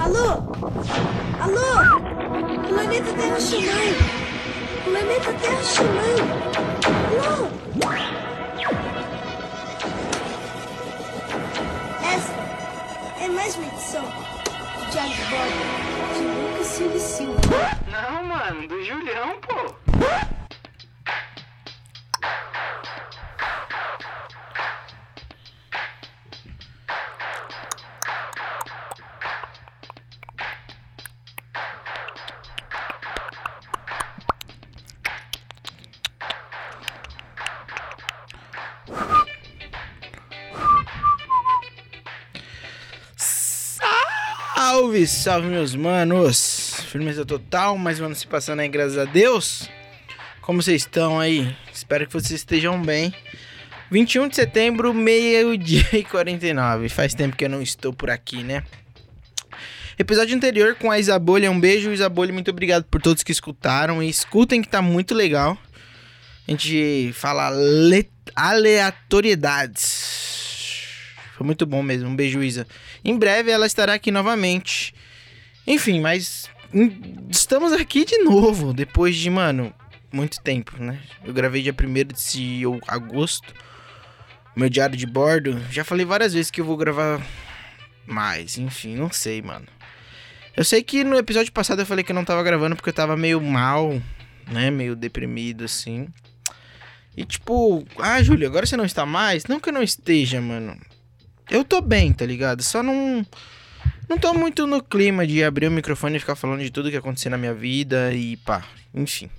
Alô? Alô? Planeta Terra chamando. Planeta Terra chamando. Alô? Essa é mais uma edição de Bordo de Lucas Silva Silva. Não, mano, do Julião, pô. Salve, salve meus manos! Firmeza total, mais um ano se passando aí, graças a Deus. Como vocês estão aí? Espero que vocês estejam bem. 21 de setembro, meio-dia e 49. Faz tempo que eu não estou por aqui, né? Episódio anterior com a Isabolha, um beijo, Isabolha, muito obrigado por todos que escutaram. E escutem que tá muito legal. A gente fala ale- aleatoriedades. Foi muito bom mesmo. Um beijo, Isa. Em breve ela estará aqui novamente. Enfim, mas estamos aqui de novo. Depois de, mano, muito tempo, né? Eu gravei dia 1 de agosto. Meu diário de bordo. Já falei várias vezes que eu vou gravar mais. Enfim, não sei, mano. Eu sei que no episódio passado eu falei que eu não tava gravando porque eu tava meio mal, né? Meio deprimido, assim. E tipo, ah, Júlio, agora você não está mais? Não que eu não esteja, mano. Eu tô bem, tá ligado? Só não. Não tô muito no clima de abrir o microfone e ficar falando de tudo que aconteceu na minha vida e pá. Enfim.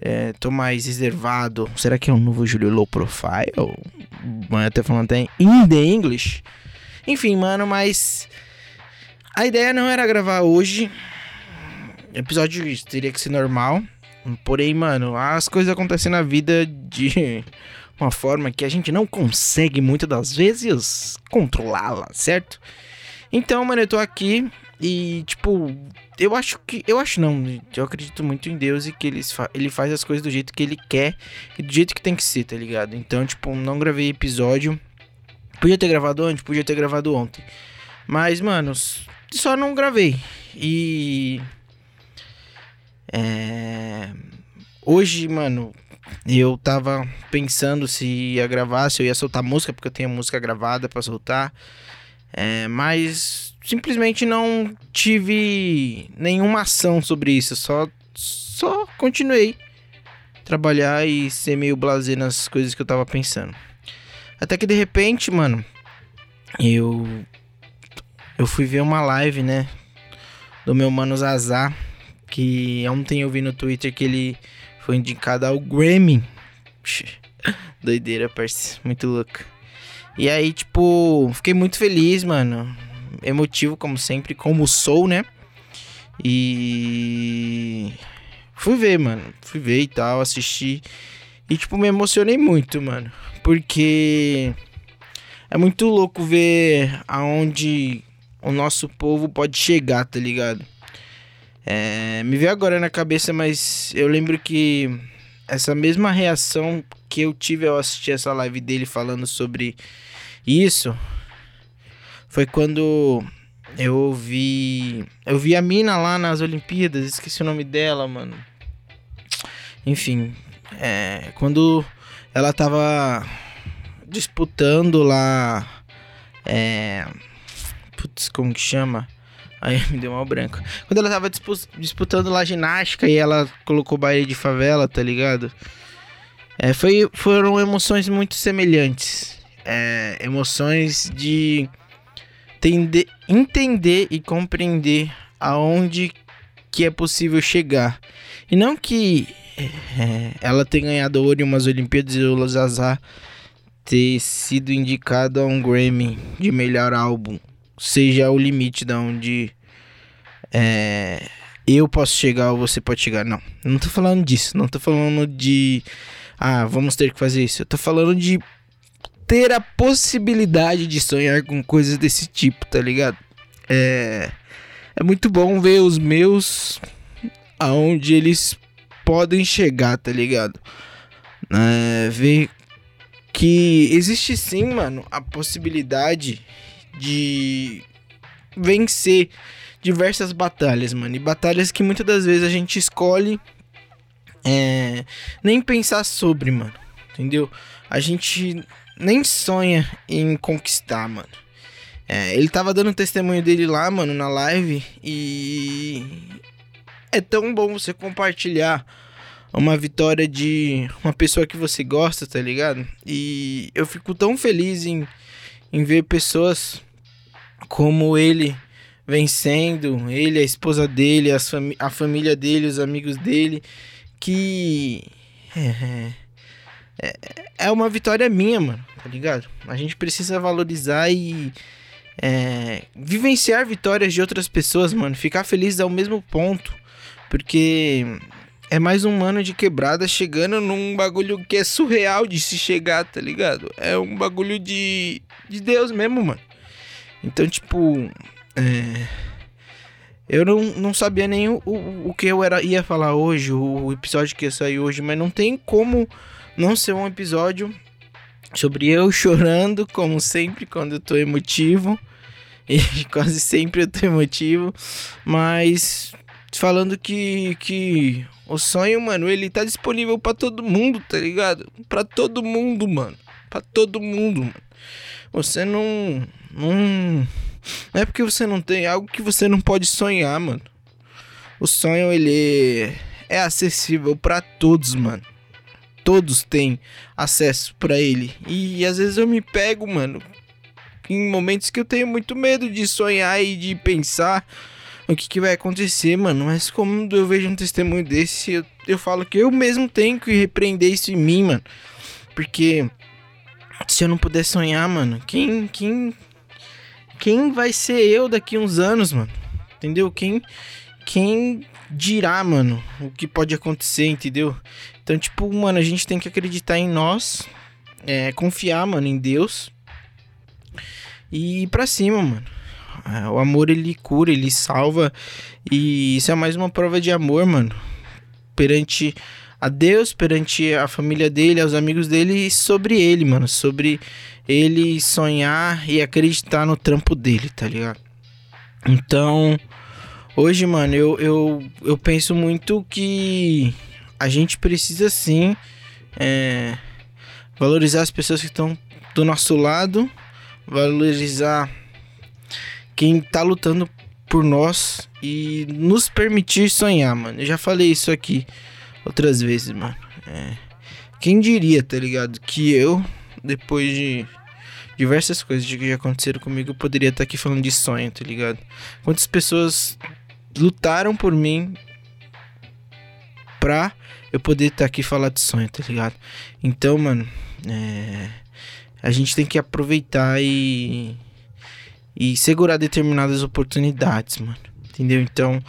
É, tô mais reservado. Será que é um novo Júlio Low Profile? Mano, até falando até in the English. Enfim, mano, mas. A ideia não era gravar hoje. Episódio teria que ser normal. Porém, mano, as coisas acontecem na vida de uma forma que a gente não consegue muitas das vezes controlá-la, certo? Então, mano, eu tô aqui e, tipo, eu acho que. Eu acho não, eu acredito muito em Deus e que ele, fa ele faz as coisas do jeito que ele quer e do jeito que tem que ser, tá ligado? Então, tipo, não gravei episódio. Podia ter gravado antes, podia ter gravado ontem. Mas, mano, só não gravei. E. É. Hoje, mano, eu tava pensando se ia gravar, se eu ia soltar música, porque eu tenho música gravada pra soltar. É, mas simplesmente não tive nenhuma ação sobre isso. Só, só continuei trabalhar e ser meio blasé nas coisas que eu tava pensando. Até que de repente, mano, eu. Eu fui ver uma live, né? Do meu mano Zazá. Que ontem eu vi no Twitter que ele foi indicado ao Grammy. Doideira, parceiro. Muito louco. E aí, tipo, fiquei muito feliz, mano. Emotivo, como sempre, como sou, né? E. Fui ver, mano. Fui ver e tal, assisti. E, tipo, me emocionei muito, mano. Porque. É muito louco ver aonde o nosso povo pode chegar, tá ligado? É, me veio agora na cabeça, mas eu lembro que essa mesma reação que eu tive ao assistir essa live dele falando sobre isso foi quando eu vi eu vi a mina lá nas Olimpíadas, esqueci o nome dela, mano. Enfim, é, quando ela tava disputando lá é, putz, como que chama? Aí me deu mal branco. Quando ela tava dispu- disputando lá ginástica e ela colocou baile de favela, tá ligado? É, foi, foram emoções muito semelhantes. É, emoções de tende- entender e compreender aonde que é possível chegar. E não que é, ela tenha ganhado ouro em umas Olimpíadas e o Zazá ter sido indicado a um Grammy de melhor álbum seja o limite da onde é, eu posso chegar ou você pode chegar. Não, não tô falando disso. Não tô falando de ah, vamos ter que fazer isso. Eu tô falando de ter a possibilidade de sonhar com coisas desse tipo, tá ligado? É, é muito bom ver os meus aonde eles podem chegar, tá ligado? É, ver que existe sim, mano, a possibilidade de vencer diversas batalhas, mano. E batalhas que muitas das vezes a gente escolhe é, nem pensar sobre, mano. Entendeu? A gente nem sonha em conquistar, mano. É, ele tava dando testemunho dele lá, mano, na live. E é tão bom você compartilhar uma vitória de uma pessoa que você gosta, tá ligado? E eu fico tão feliz em, em ver pessoas como ele vencendo, ele, a esposa dele, as fami a família dele, os amigos dele, que é, é, é uma vitória minha, mano, tá ligado? A gente precisa valorizar e é, vivenciar vitórias de outras pessoas, mano, ficar feliz ao mesmo ponto, porque é mais um mano de quebrada chegando num bagulho que é surreal de se chegar, tá ligado? É um bagulho de, de Deus mesmo, mano. Então, tipo, é... eu não, não sabia nem o, o, o que eu era, ia falar hoje, o episódio que ia sair hoje, mas não tem como não ser um episódio sobre eu chorando, como sempre, quando eu tô emotivo. E quase sempre eu tô emotivo, mas falando que, que o sonho, mano, ele tá disponível para todo mundo, tá ligado? Para todo mundo, mano. Para todo mundo, mano. Você não não não é porque você não tem algo que você não pode sonhar, mano. O sonho ele é acessível para todos, mano. Todos têm acesso para ele. E às vezes eu me pego, mano, em momentos que eu tenho muito medo de sonhar e de pensar o que, que vai acontecer, mano. Mas como eu vejo um testemunho desse, eu, eu falo que eu mesmo tenho que repreender isso em mim, mano. Porque se eu não puder sonhar, mano, quem, quem, quem vai ser eu daqui uns anos, mano? Entendeu? Quem, quem dirá, mano, o que pode acontecer, entendeu? Então, tipo, mano, a gente tem que acreditar em nós, é, confiar, mano, em Deus e ir pra cima, mano. É, o amor ele cura, ele salva. E isso é mais uma prova de amor, mano. Perante a Deus, perante a família dele, aos amigos dele e sobre ele, mano. Sobre ele sonhar e acreditar no trampo dele, tá ligado? Então, hoje, mano, eu, eu, eu penso muito que a gente precisa sim é, valorizar as pessoas que estão do nosso lado, valorizar quem tá lutando por nós e nos permitir sonhar, mano. Eu já falei isso aqui outras vezes, mano. É. Quem diria, tá ligado? Que eu, depois de diversas coisas que já aconteceram comigo, eu poderia estar tá aqui falando de sonho, tá ligado? Quantas pessoas lutaram por mim pra eu poder estar tá aqui falar de sonho, tá ligado? Então, mano, é... a gente tem que aproveitar e e segurar determinadas oportunidades, mano. Entendeu? Então,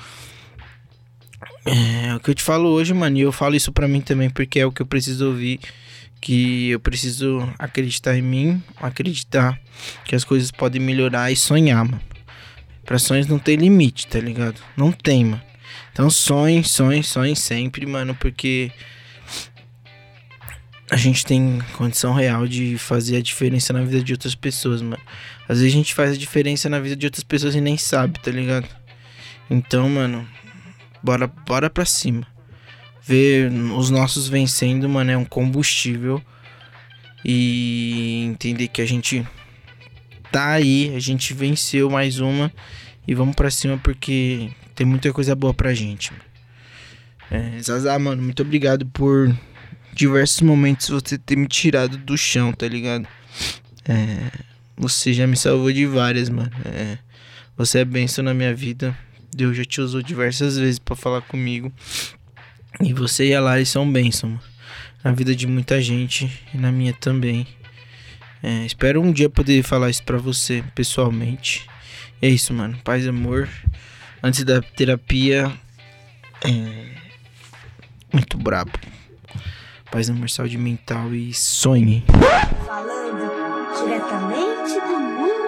é o que eu te falo hoje, mano, e eu falo isso pra mim também, porque é o que eu preciso ouvir. Que eu preciso acreditar em mim, acreditar que as coisas podem melhorar e sonhar, mano. Pra sonhos não tem limite, tá ligado? Não tem, mano. Então sonhe, sonhe, sonhe sempre, mano, porque gente tem condição real de fazer a diferença na vida de outras pessoas, mano. Às vezes a gente faz a diferença na vida de outras pessoas e nem sabe, tá ligado? Então, mano, bora, bora pra cima. Ver os nossos vencendo, mano, é um combustível. E entender que a gente tá aí, a gente venceu mais uma. E vamos pra cima porque tem muita coisa boa pra gente, mano. É, mano, muito obrigado por diversos momentos você ter me tirado do chão, tá ligado? É, você já me salvou de várias, mano. É, você é benção na minha vida. Deus já te usou diversas vezes para falar comigo. E você e a Lari são bênção, mano. Na vida de muita gente e na minha também. É, espero um dia poder falar isso pra você pessoalmente. E é isso, mano. Paz e amor. Antes da terapia. É. Muito brabo. Paz, amor, saúde mental e sonhe. Falando diretamente do mundo.